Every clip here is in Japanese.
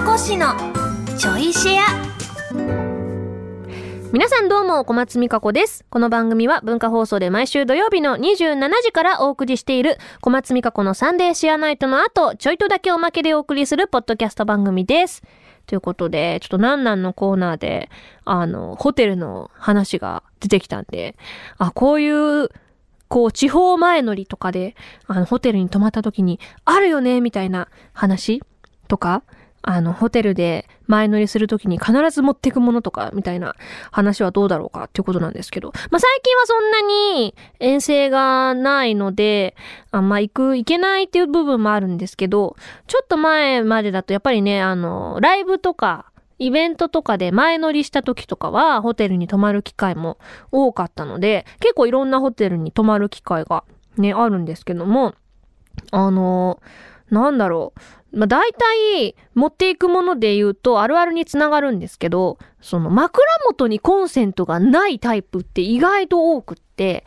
まこのちょいシェア皆さんどうも、小松美香子です。この番組は文化放送で毎週土曜日の27時からお送りしている小松美香子のサンデーシェアナイトの後、ちょいとだけおまけでお送りするポッドキャスト番組です。ということで、ちょっとなんなんのコーナーで、あの、ホテルの話が出てきたんで、あ、こういう、こう、地方前乗りとかで、あの、ホテルに泊まった時に、あるよね、みたいな話とか、あの、ホテルで前乗りするときに必ず持っていくものとか、みたいな話はどうだろうかっていうことなんですけど。まあ、最近はそんなに遠征がないので、あんま、行く、行けないっていう部分もあるんですけど、ちょっと前までだとやっぱりね、あの、ライブとか、イベントとかで前乗りした時とかは、ホテルに泊まる機会も多かったので、結構いろんなホテルに泊まる機会がね、あるんですけども、あの、なんだろう。まあ、大体、持っていくもので言うと、あるあるにつながるんですけど、その枕元にコンセントがないタイプって意外と多くって、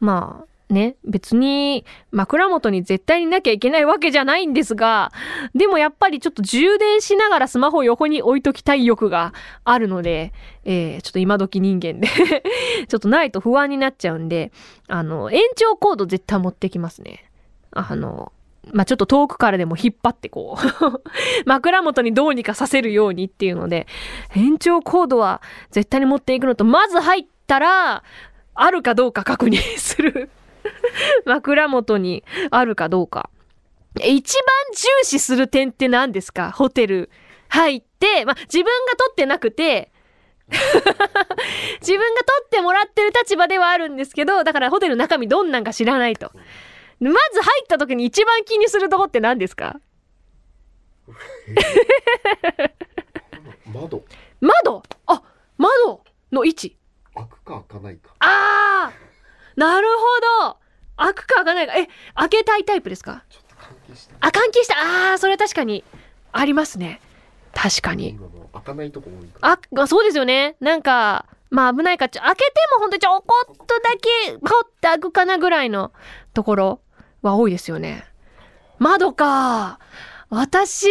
まあ、ね、別に枕元に絶対になきゃいけないわけじゃないんですが、でもやっぱりちょっと充電しながらスマホを横に置いときたい欲があるので、えー、ちょっと今時人間で ちょっとないと不安になっちゃうんで、あの、延長コード絶対持ってきますね。あの、まあ、ちょっと遠くからでも引っ張ってこう 枕元にどうにかさせるようにっていうので、延長コードは絶対に持っていくのと、まず入ったら、あるかどうか確認する。枕元にあるかどうか。一番重視する点って何ですか？ホテル入って、まあ、自分が取ってなくて、自分が取ってもらってる立場ではあるんですけど、だからホテルの中身どんなんか知らないと。まず入った時に一番気にするとこって何ですか？窓。窓。あ窓の位置。開くか開かないか。あーなるほど。開くか開かないか。え開けたいタイプですか？ちょっと換気してあ換気した。あーそれは確かにありますね。確かに。開かないとこ多いから。あまあそうですよね。なんかまあ危ないか開けてもほんとちょこっとだけパッて開くかなぐらいのところは多いですよね窓か私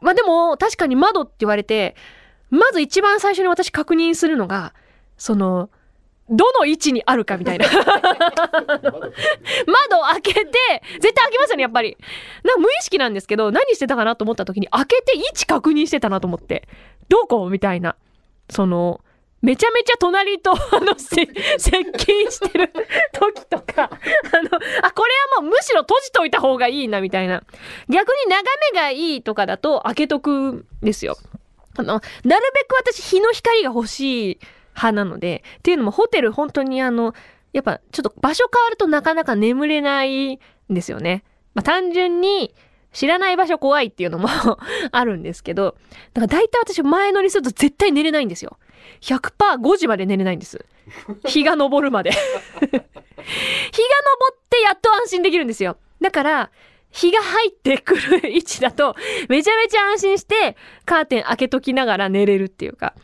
まあでも確かに窓って言われてまず一番最初に私確認するのがそのどの位置にあるかみたいな窓窓開けて、絶対開けますよね、やっぱり。なんか無意識なんですけど、何してたかなと思った時に、開けて位置確認してたなと思って。どこみたいな。その、めちゃめちゃ隣と、あの、せ接近してる時とか、あの、あ、これはもうむしろ閉じといた方がいいな、みたいな。逆に眺めがいいとかだと開けとくんですよ。あの、なるべく私日の光が欲しい派なので、っていうのもホテル本当にあの、やっぱちょっと場所変わるとなかなか眠れないんですよね。まあ単純に知らない場所怖いっていうのも あるんですけど、だから大体私前乗りすると絶対寝れないんですよ。100%、5時まで寝れないんです。日が昇るまで。日が昇ってやっと安心できるんですよ。だから、日が入ってくる位置だと、めちゃめちゃ安心して、カーテン開けときながら寝れるっていうか、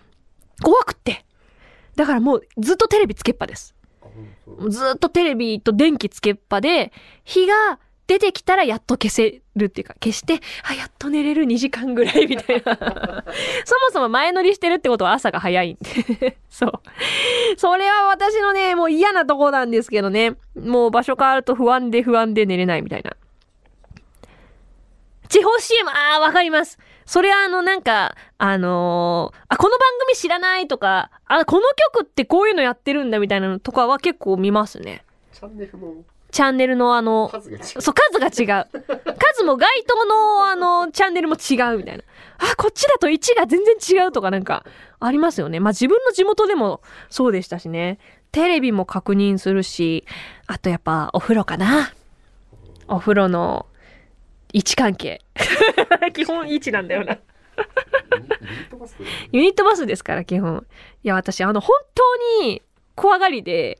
怖くって。だからもうずっとテレビつけっぱです。ずっとテレビと電気つけっぱで、日が出てきたらやっと消せるっていうか、消して、あ、やっと寝れる2時間ぐらいみたいな。そもそも前乗りしてるってことは朝が早いんで。そう。それは私のね、もう嫌なとこなんですけどね。もう場所変わると不安で不安で寝れないみたいな。地方 CM、ああ、わかります。それはあの、なんか、あのーあ、この番組知らないとか、あ、この曲ってこういうのやってるんだみたいなのとかは結構見ますね。チャンネルのチャンネルのあの、数が違うそう、数が違う。数も該当のあの、チャンネルも違うみたいな。あ、こっちだと1が全然違うとかなんか、ありますよね。まあ自分の地元でもそうでしたしね。テレビも確認するし、あとやっぱお風呂かな。お風呂の位置関係。基本位置なんだよな。ユニユニットバス？ユニットバスですから、基本。いや、私、あの、本当に怖がりで、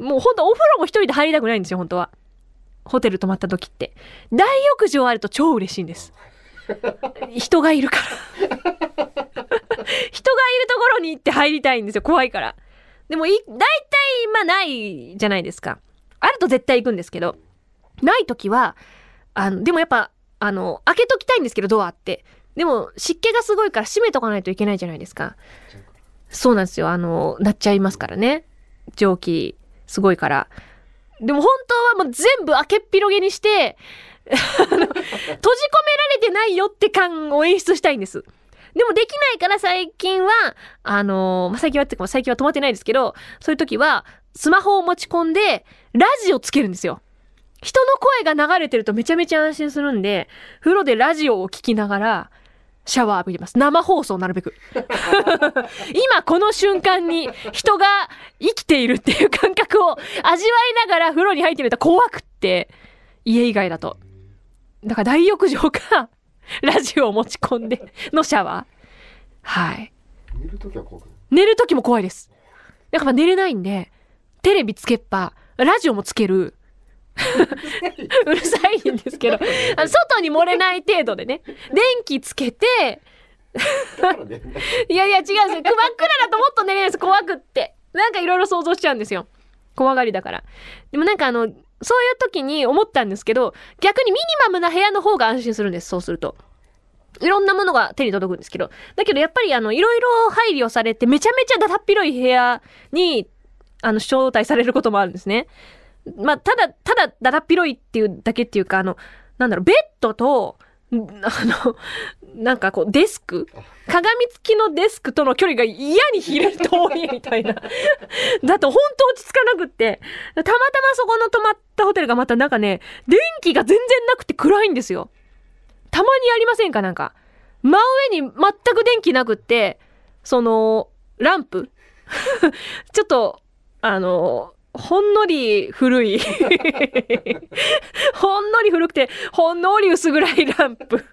もう本当お風呂も一人で入りたくないんですよ、本当は。ホテル泊まった時って。大浴場あると超嬉しいんです。人がいるから。人がいるところに行って入りたいんですよ、怖いから。でもい、大体、まあないじゃないですか。あると絶対行くんですけど、ない時は、あの、でもやっぱ、あの、開けときたいんですけど、ドアって。でも湿気がすごいから閉めとかないといけないじゃないですか。そうなんですよ。あの、なっちゃいますからね。蒸気、すごいから。でも本当はもう全部開けっぴろげにして、閉じ込められてないよって感を演出したいんです。でもできないから最近は、あのまあ、最近はってか最近は止まってないですけど、そういう時はスマホを持ち込んで、ラジオつけるんですよ。人の声が流れてるとめちゃめちゃ安心するんで、風呂でラジオを聞きながら、シャワー浴びてます。生放送なるべく。今この瞬間に人が生きているっていう感覚を味わいながら風呂に入ってみると怖くって、家以外だと。だから大浴場か、ラジオを持ち込んでのシャワー。はい。寝るときは怖くない？寝る時も怖いです。だから寝れないんで、テレビつけっぱ、ラジオもつける。うるさいんですけど、外に漏れない程度でね、電気つけて、いやいや違うんですよ。真っ暗だともっと寝れないです。怖くって。なんかいろいろ想像しちゃうんですよ。怖がりだから。でもなんかあの、そういう時に思ったんですけど、逆にミニマムな部屋の方が安心するんです。そうすると。いろんなものが手に届くんですけど。だけどやっぱりあの、いろいろ配慮されて、めちゃめちゃだだっ広い部屋に、あの、招待されることもあるんですね。まあ、ただ、ただだだっ広いっていうだけっていうか、あの、なんだろう、ベッドと、あの、なんかこう、デスク鏡付きのデスクとの距離が嫌に広い遠いみたいな。だと本当落ち着かなくって。たまたまそこの泊まったホテルがまたなんかね、電気が全然なくて暗いんですよ。たまにありませんかなんか。真上に全く電気なくって、その、ランプ ちょっと、あの、ほんのり古い。ほんのり古くて、ほんのり薄暗いランプ。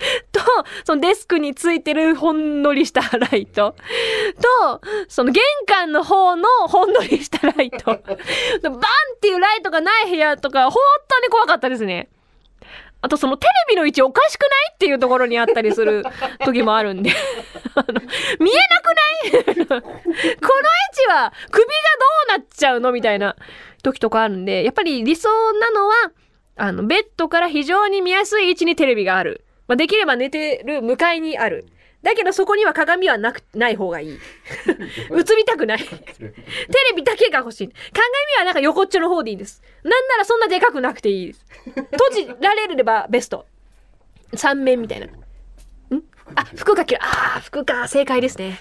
と、そのデスクについてるほんのりしたライト。と、その玄関の方のほんのりしたライト。バンっていうライトがない部屋とか、本当に怖かったですね。あとそのテレビの位置おかしくないっていうところにあったりする時もあるんで。あの見えなくない？この位置は首がどうなっちゃうの？みたいな時とかあるんで、やっぱり理想なのは、あの、ベッドから非常に見やすい位置にテレビがある。まあ、できれば寝てる向かいにある。だけどそこには鏡はなく、ない方がいい。映りたくない。テレビだけが欲しい。鏡はなんか横っちょの方でいいです。なんならそんなでかくなくていいです。閉じられればベスト。三面みたいな。ん？あ、服かける。ああ、服か。正解ですね。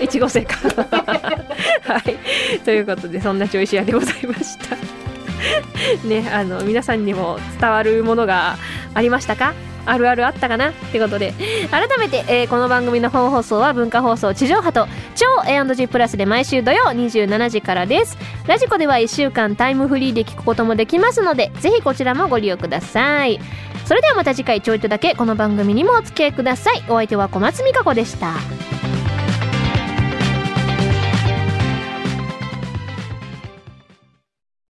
いちご正解。はい。ということで、そんなちょいシェアでございました。ね、あの、皆さんにも伝わるものがありましたか？あるあるあったかなってことで、改めて、えーこの番組の本放送は文化放送地上波と超 A&G プラスで毎週土曜27時からです。ラジコでは1週間タイムフリーで聞くこともできますので、ぜひこちらもご利用ください。それではまた次回ちょいとだけこの番組にもお付き合いください。お相手は小松美香子でした。